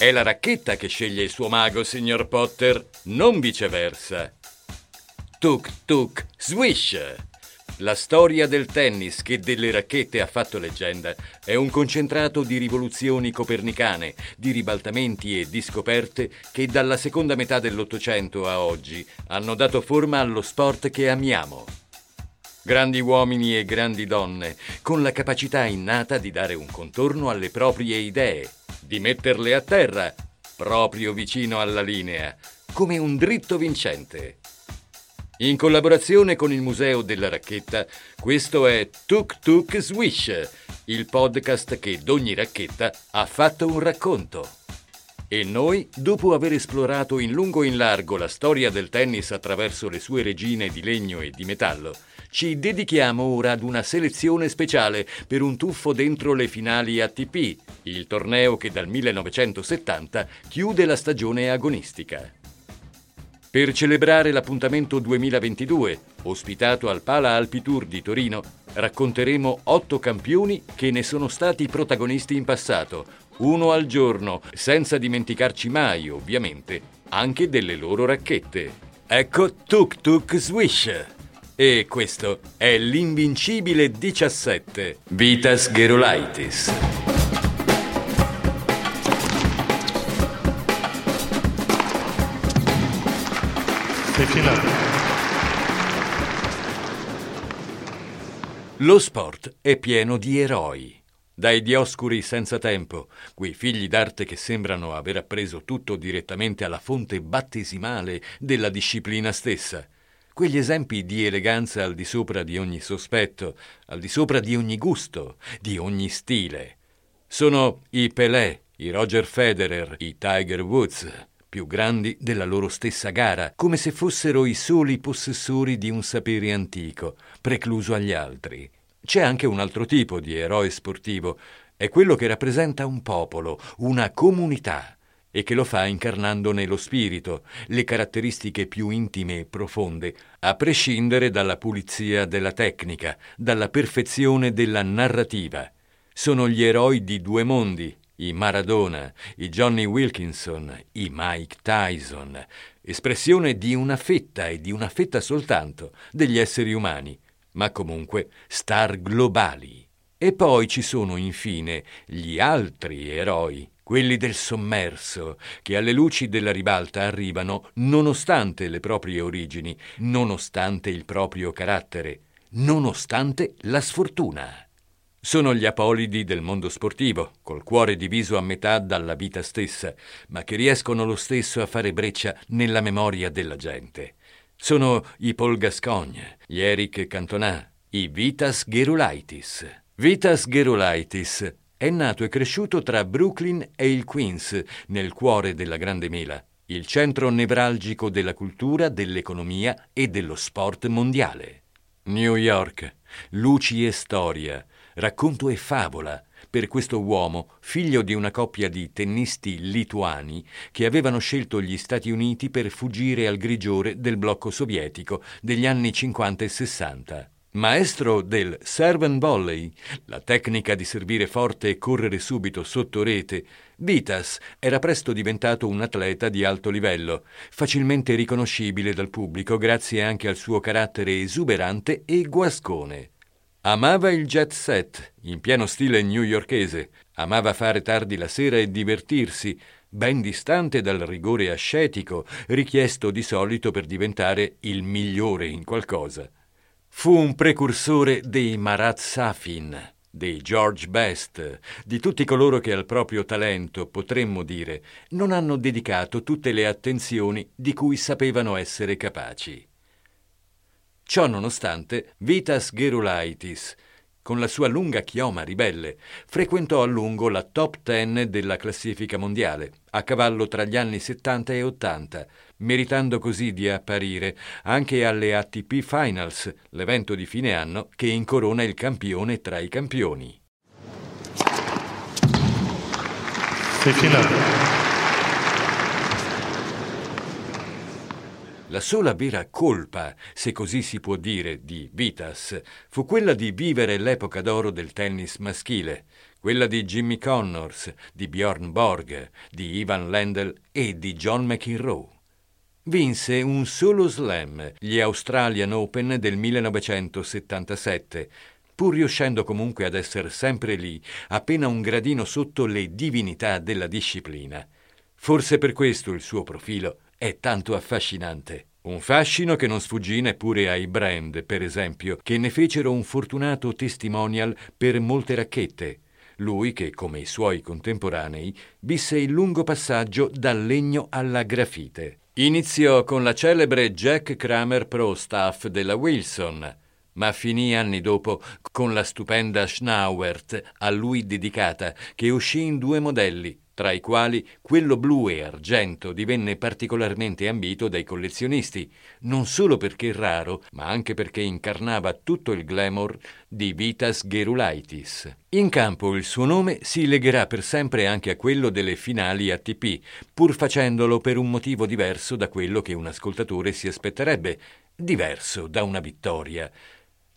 È la racchetta che sceglie il suo mago, signor Potter, non viceversa. Tuk tuk swish! La storia del tennis che delle racchette ha fatto leggenda è un concentrato di rivoluzioni copernicane, di ribaltamenti e di scoperte che dalla seconda metà dell'Ottocento a oggi hanno dato forma allo sport che amiamo. Grandi uomini e grandi donne, con la capacità innata di dare un contorno alle proprie idee di metterle a terra, proprio vicino alla linea, come un dritto vincente. In collaborazione con il Museo della Racchetta, questo è Tuk Tuk Swish, il podcast che d'ogni racchetta ha fatto un racconto. E noi, dopo aver esplorato in lungo e in largo la storia del tennis attraverso le sue regine di legno e di metallo, ci dedichiamo ora ad una selezione speciale per un tuffo dentro le finali ATP, il torneo che dal 1970 chiude la stagione agonistica. Per celebrare l'appuntamento 2022, ospitato al Pala Alpi Tour di Torino, racconteremo otto campioni che ne sono stati protagonisti in passato, uno al giorno, senza dimenticarci mai, ovviamente, anche delle loro racchette. Ecco Tuk Tuk Swish! E questo è l'invincibile 17, Vitas Gerolaitis. Lo sport è pieno di eroi. Dai dioscuri senza tempo, quei figli d'arte che sembrano aver appreso tutto direttamente alla fonte battesimale della disciplina stessa – quegli esempi di eleganza al di sopra di ogni sospetto, al di sopra di ogni gusto, di ogni stile. Sono i Pelé, i Roger Federer, i Tiger Woods, più grandi della loro stessa gara, come se fossero i soli possessori di un sapere antico, precluso agli altri. C'è anche un altro tipo di eroe sportivo, è quello che rappresenta un popolo, una comunità e che lo fa incarnandone lo spirito, le caratteristiche più intime e profonde, a prescindere dalla pulizia della tecnica, dalla perfezione della narrativa. Sono gli eroi di due mondi, i Maradona, i Johnny Wilkinson, i Mike Tyson, espressione di una fetta e di una fetta soltanto degli esseri umani, ma comunque star globali. E poi ci sono infine gli altri eroi, quelli del sommerso, che alle luci della ribalta arrivano nonostante le proprie origini, nonostante il proprio carattere, nonostante la sfortuna. Sono gli apolidi del mondo sportivo, col cuore diviso a metà dalla vita stessa, ma che riescono lo stesso a fare breccia nella memoria della gente. Sono i Paul Gascogne, gli Eric Cantona, i Vitas Gerulaitis. Vitas Gerulaitis è nato e cresciuto tra Brooklyn e il Queens, nel cuore della Grande Mela, il centro nevralgico della cultura, dell'economia e dello sport mondiale. New York, luci e storia, racconto e favola per questo uomo, figlio di una coppia di tennisti lituani che avevano scelto gli Stati Uniti per fuggire al grigiore del blocco sovietico degli anni 50 e 60. Maestro del serve and volley, la tecnica di servire forte e correre subito sotto rete, Vitas era presto diventato un atleta di alto livello, facilmente riconoscibile dal pubblico grazie anche al suo carattere esuberante e guascone. Amava il jet set, in pieno stile newyorkese, amava fare tardi la sera e divertirsi, ben distante dal rigore ascetico richiesto di solito per diventare il migliore in qualcosa. Fu un precursore dei Marat Safin, dei George Best, di tutti coloro che al proprio talento, potremmo dire, non hanno dedicato tutte le attenzioni di cui sapevano essere capaci. Ciò nonostante, Vitas Gerulaitis, con la sua lunga chioma ribelle, frequentò a lungo la top ten della classifica mondiale, a cavallo tra gli anni 70 e 80, meritando così di apparire anche alle ATP Finals, l'evento di fine anno che incorona il campione tra i campioni. La sola vera colpa, se così si può dire, di Vitas fu quella di vivere l'epoca d'oro del tennis maschile, quella di Jimmy Connors, di Bjorn Borg, di Ivan Lendl e di John McEnroe. Vinse un solo slam, gli Australian Open del 1977, pur riuscendo comunque ad essere sempre lì, appena un gradino sotto le divinità della disciplina. Forse per questo il suo profilo è tanto affascinante. Un fascino che non sfuggì neppure ai brand, per esempio, che ne fecero un fortunato testimonial per molte racchette. Lui che, come i suoi contemporanei, visse il lungo passaggio dal legno alla grafite. Iniziò con la celebre Jack Kramer Pro Staff della Wilson, ma finì anni dopo con la stupenda Schnauert a lui dedicata, che uscì in due modelli, tra i quali quello blu e argento divenne particolarmente ambito dai collezionisti, non solo perché raro, ma anche perché incarnava tutto il glamour di Vitas Gerulaitis. In campo il suo nome si legherà per sempre anche a quello delle finali ATP, pur facendolo per un motivo diverso da quello che un ascoltatore si aspetterebbe, diverso da una vittoria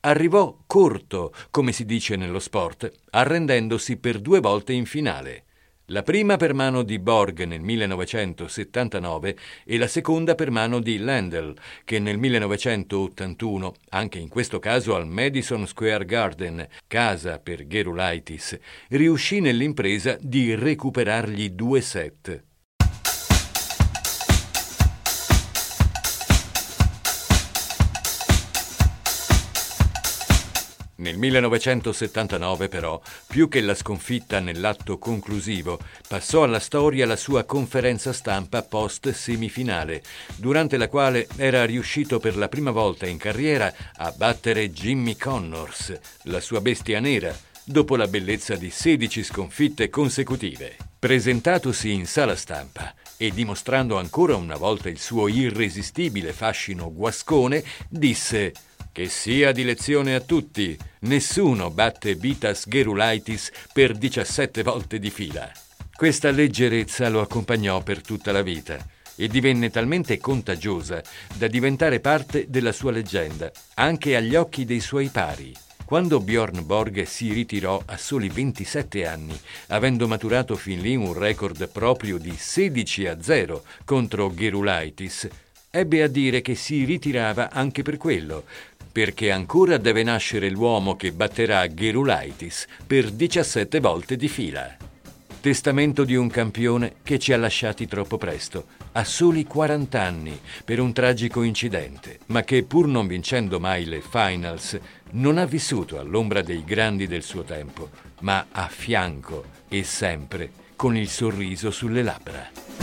arrivò corto, come si dice nello sport, arrendendosi per due volte in finale. La prima per mano di Borg nel 1979 e la seconda per mano di Landel, che nel 1981, anche in questo caso al Madison Square Garden, casa per Gerulaitis, riuscì nell'impresa di recuperargli due set. Nel 1979 però, più che la sconfitta nell'atto conclusivo, passò alla storia la sua conferenza stampa post semifinale, durante la quale era riuscito per la prima volta in carriera a battere Jimmy Connors, la sua bestia nera, dopo la bellezza di 16 sconfitte consecutive. Presentatosi in sala stampa e dimostrando ancora una volta il suo irresistibile fascino guascone, disse che sia di lezione a tutti, nessuno batte Vitas Gerulaitis per 17 volte di fila. Questa leggerezza lo accompagnò per tutta la vita e divenne talmente contagiosa da diventare parte della sua leggenda, anche agli occhi dei suoi pari. Quando Bjorn Borg si ritirò a soli 27 anni, avendo maturato fin lì un record proprio di 16 a 0 contro Gerulaitis, ebbe a dire che si ritirava anche per quello, perché ancora deve nascere l'uomo che batterà Gerulaitis per 17 volte di fila. Testamento di un campione che ci ha lasciati troppo presto, a soli 40 anni, per un tragico incidente, ma che pur non vincendo mai le finals, non ha vissuto all'ombra dei grandi del suo tempo, ma a fianco e sempre con il sorriso sulle labbra.